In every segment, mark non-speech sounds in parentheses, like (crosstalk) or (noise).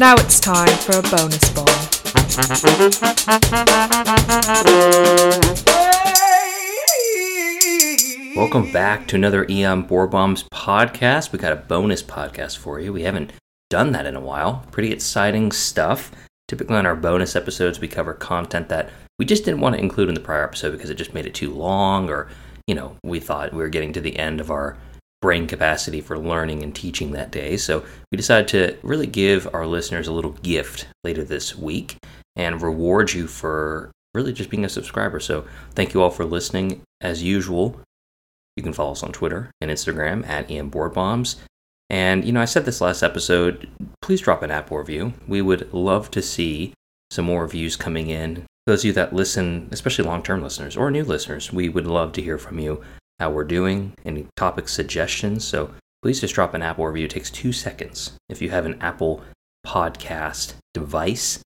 Now it's time for a bonus bomb. Welcome back to another EM Board Bombs podcast. We got a bonus podcast for you. We haven't done that in a while. Pretty exciting stuff. Typically, on our bonus episodes, we cover content that we just didn't want to include in the prior episode because it just made it too long, or, you know, we thought we were getting to the end of our brain capacity for learning and teaching that day. So we decided to really give our listeners a little gift later this week and reward you for really just being a subscriber. So thank you all for listening. As usual, you can follow us on Twitter and Instagram at EM Board Bombs. And, you know, I said this last episode, please drop an Apple review. We would love to see some more reviews coming in. Those of you that listen, especially long term listeners or new listeners, we would love to hear from you how we're doing, any topic suggestions. So please just drop an Apple review. It takes two seconds. If you have an Apple podcast device,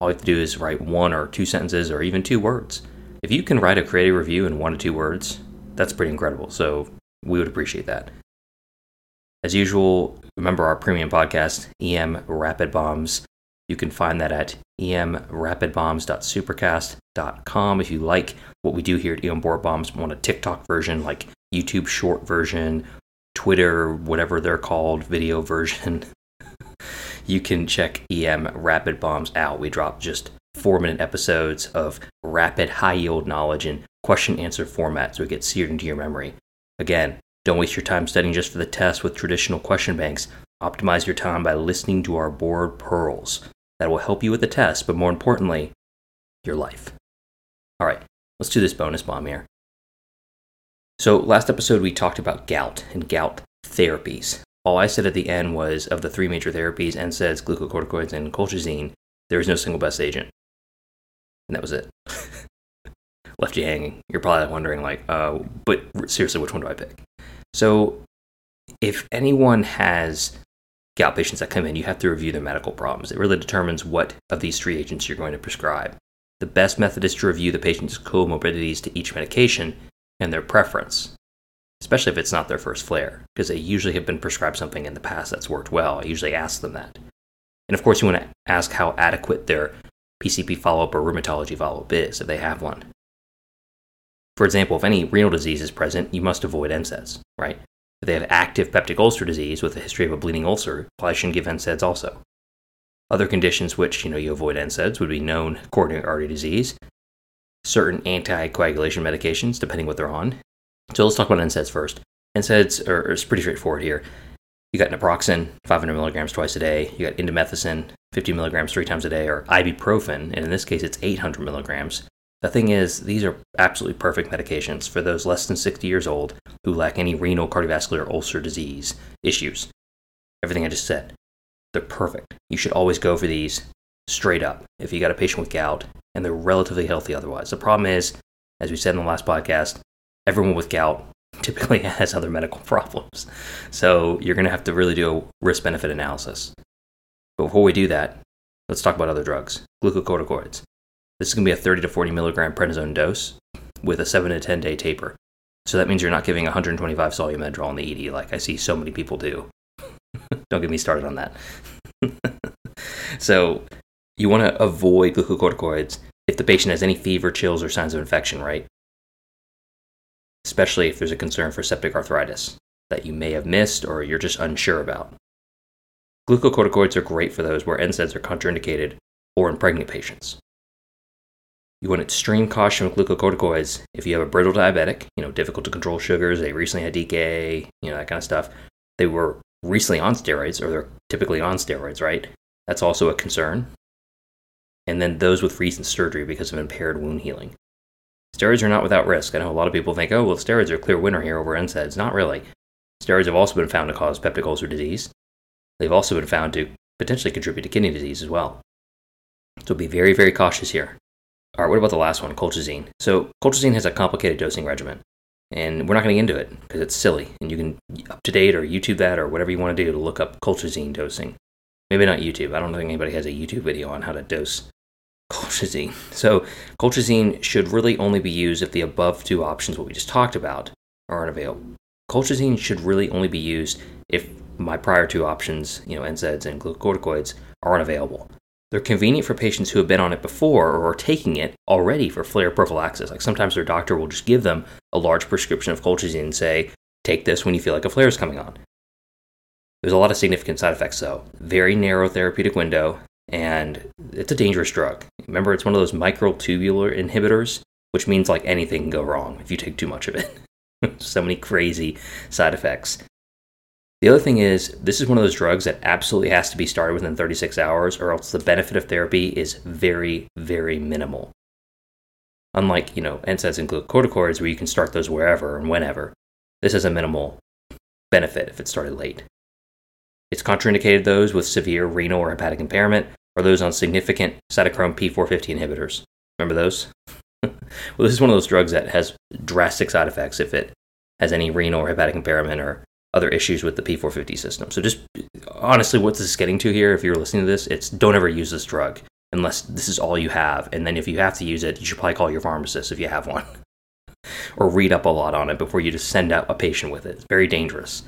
all you have to do is write one or two sentences or even two words. If you can write a creative review in one or two words, that's pretty incredible. So we would appreciate that. As usual, remember our premium podcast, EM Rapid Bombs. You can find that at emrapidbombs.supercast.com. If you like what we do here at EM Board Bombs, want a TikTok version, like YouTube short version, Twitter, whatever they're called, video version, (laughs) you can check EM Rapid Bombs out. We drop just four minute episodes of rapid, high yield knowledge in question answer format so it gets seared into your memory. Again, don't waste your time studying just for the test with traditional question banks. Optimize your time by listening to our board pearls. That will help you with the test, but more importantly, your life. All right, let's do this bonus bomb here. So, last episode we talked about gout and gout therapies. All I said at the end was of the three major therapies, NSAIDs, glucocorticoids, and colchicine, there is no single best agent. And that was it. (laughs) Left you hanging. You're probably wondering, like, uh, but seriously, which one do I pick? So, if anyone has gout patients that come in, you have to review their medical problems. It really determines what of these three agents you're going to prescribe. The best method is to review the patient's comorbidities to each medication and their preference, especially if it's not their first flare, because they usually have been prescribed something in the past that's worked well. I usually ask them that. And of course, you want to ask how adequate their PCP follow up or rheumatology follow up is, if they have one. For example, if any renal disease is present, you must avoid NSAIDs, right? They have active peptic ulcer disease with a history of a bleeding ulcer, probably shouldn't give NSAIDs also. Other conditions which you know you avoid NSAIDs would be known coronary artery disease, certain anticoagulation medications, depending what they're on. So let's talk about NSAIDs first. NSAIDs are, are pretty straightforward here. You got naproxen, 500 milligrams twice a day. You got indomethacin, 50 milligrams three times a day, or ibuprofen, and in this case it's 800 milligrams. The thing is, these are absolutely perfect medications for those less than 60 years old who lack any renal, cardiovascular, ulcer disease issues. Everything I just said. They're perfect. You should always go for these straight up if you got a patient with gout and they're relatively healthy otherwise. The problem is, as we said in the last podcast, everyone with gout (laughs) typically has other medical (laughs) problems. So you're going to have to really do a risk benefit analysis. But before we do that, let's talk about other drugs glucocorticoids. This is going to be a 30 to 40 milligram prednisone dose with a 7 to 10 day taper. So that means you're not giving 125 Solu-Medrol in the ED like I see so many people do. (laughs) Don't get me started on that. (laughs) so you want to avoid glucocorticoids if the patient has any fever, chills, or signs of infection, right? Especially if there's a concern for septic arthritis that you may have missed or you're just unsure about. Glucocorticoids are great for those where NSAIDs are contraindicated or in pregnant patients. You want extreme caution with glucocorticoids if you have a brittle diabetic, you know, difficult to control sugars, they recently had DKA, you know, that kind of stuff. They were recently on steroids, or they're typically on steroids, right? That's also a concern. And then those with recent surgery because of impaired wound healing. Steroids are not without risk. I know a lot of people think, oh, well, steroids are a clear winner here over NSAIDs. Not really. Steroids have also been found to cause peptic ulcer disease. They've also been found to potentially contribute to kidney disease as well. So be very, very cautious here. All right, what about the last one, colchicine? So colchicine has a complicated dosing regimen, and we're not going to get into it because it's silly. And you can UpToDate or YouTube that or whatever you want to do to look up colchicine dosing. Maybe not YouTube. I don't think anybody has a YouTube video on how to dose colchicine. So colchicine should really only be used if the above two options, what we just talked about, aren't available. Colchicine should really only be used if my prior two options, you know, NSAIDs and glucocorticoids, aren't available. They're convenient for patients who have been on it before or are taking it already for flare prophylaxis. Like sometimes their doctor will just give them a large prescription of colchicine and say, take this when you feel like a flare is coming on. There's a lot of significant side effects though. Very narrow therapeutic window, and it's a dangerous drug. Remember, it's one of those microtubular inhibitors, which means like anything can go wrong if you take too much of it. (laughs) so many crazy side effects. The other thing is, this is one of those drugs that absolutely has to be started within 36 hours, or else the benefit of therapy is very, very minimal. Unlike, you know, NSAIDs and glucocorticoids, where you can start those wherever and whenever, this has a minimal benefit if it's started late. It's contraindicated those with severe renal or hepatic impairment, or those on significant cytochrome P450 inhibitors. Remember those? (laughs) well, this is one of those drugs that has drastic side effects if it has any renal or hepatic impairment or other issues with the P450 system. So just honestly, what this is getting to here, if you're listening to this, it's don't ever use this drug unless this is all you have. And then if you have to use it, you should probably call your pharmacist if you have one. (laughs) or read up a lot on it before you just send out a patient with it. It's very dangerous.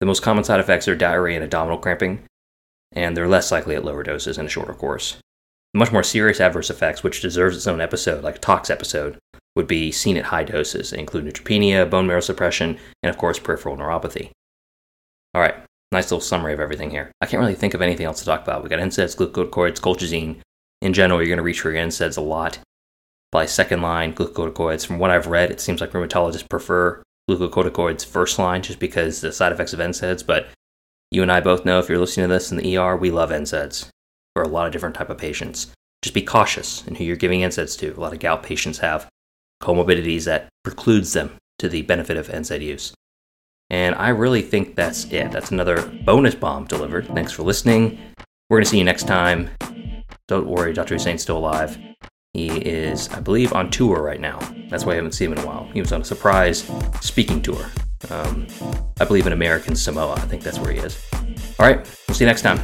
The most common side effects are diarrhea and abdominal cramping, and they're less likely at lower doses in a shorter course. Much more serious adverse effects, which deserves its own episode, like a tox episode, would be seen at high doses. Include neutropenia, bone marrow suppression, and of course peripheral neuropathy. All right, nice little summary of everything here. I can't really think of anything else to talk about. We got NSAIDs, glucocorticoids, colchicine. In general, you're going to reach for your NSAIDs a lot. By second line glucocorticoids, from what I've read, it seems like rheumatologists prefer glucocorticoids first line just because the side effects of NSAIDs. But you and I both know if you're listening to this in the ER, we love NSAIDs for a lot of different type of patients. Just be cautious in who you're giving NSAIDs to. A lot of gout patients have comorbidities that precludes them to the benefit of NSAID use. And I really think that's it. That's another bonus bomb delivered. Thanks for listening. We're going to see you next time. Don't worry, Dr. Hussein's still alive. He is, I believe, on tour right now. That's why I haven't seen him in a while. He was on a surprise speaking tour. Um, I believe in American Samoa. I think that's where he is. All right, we'll see you next time.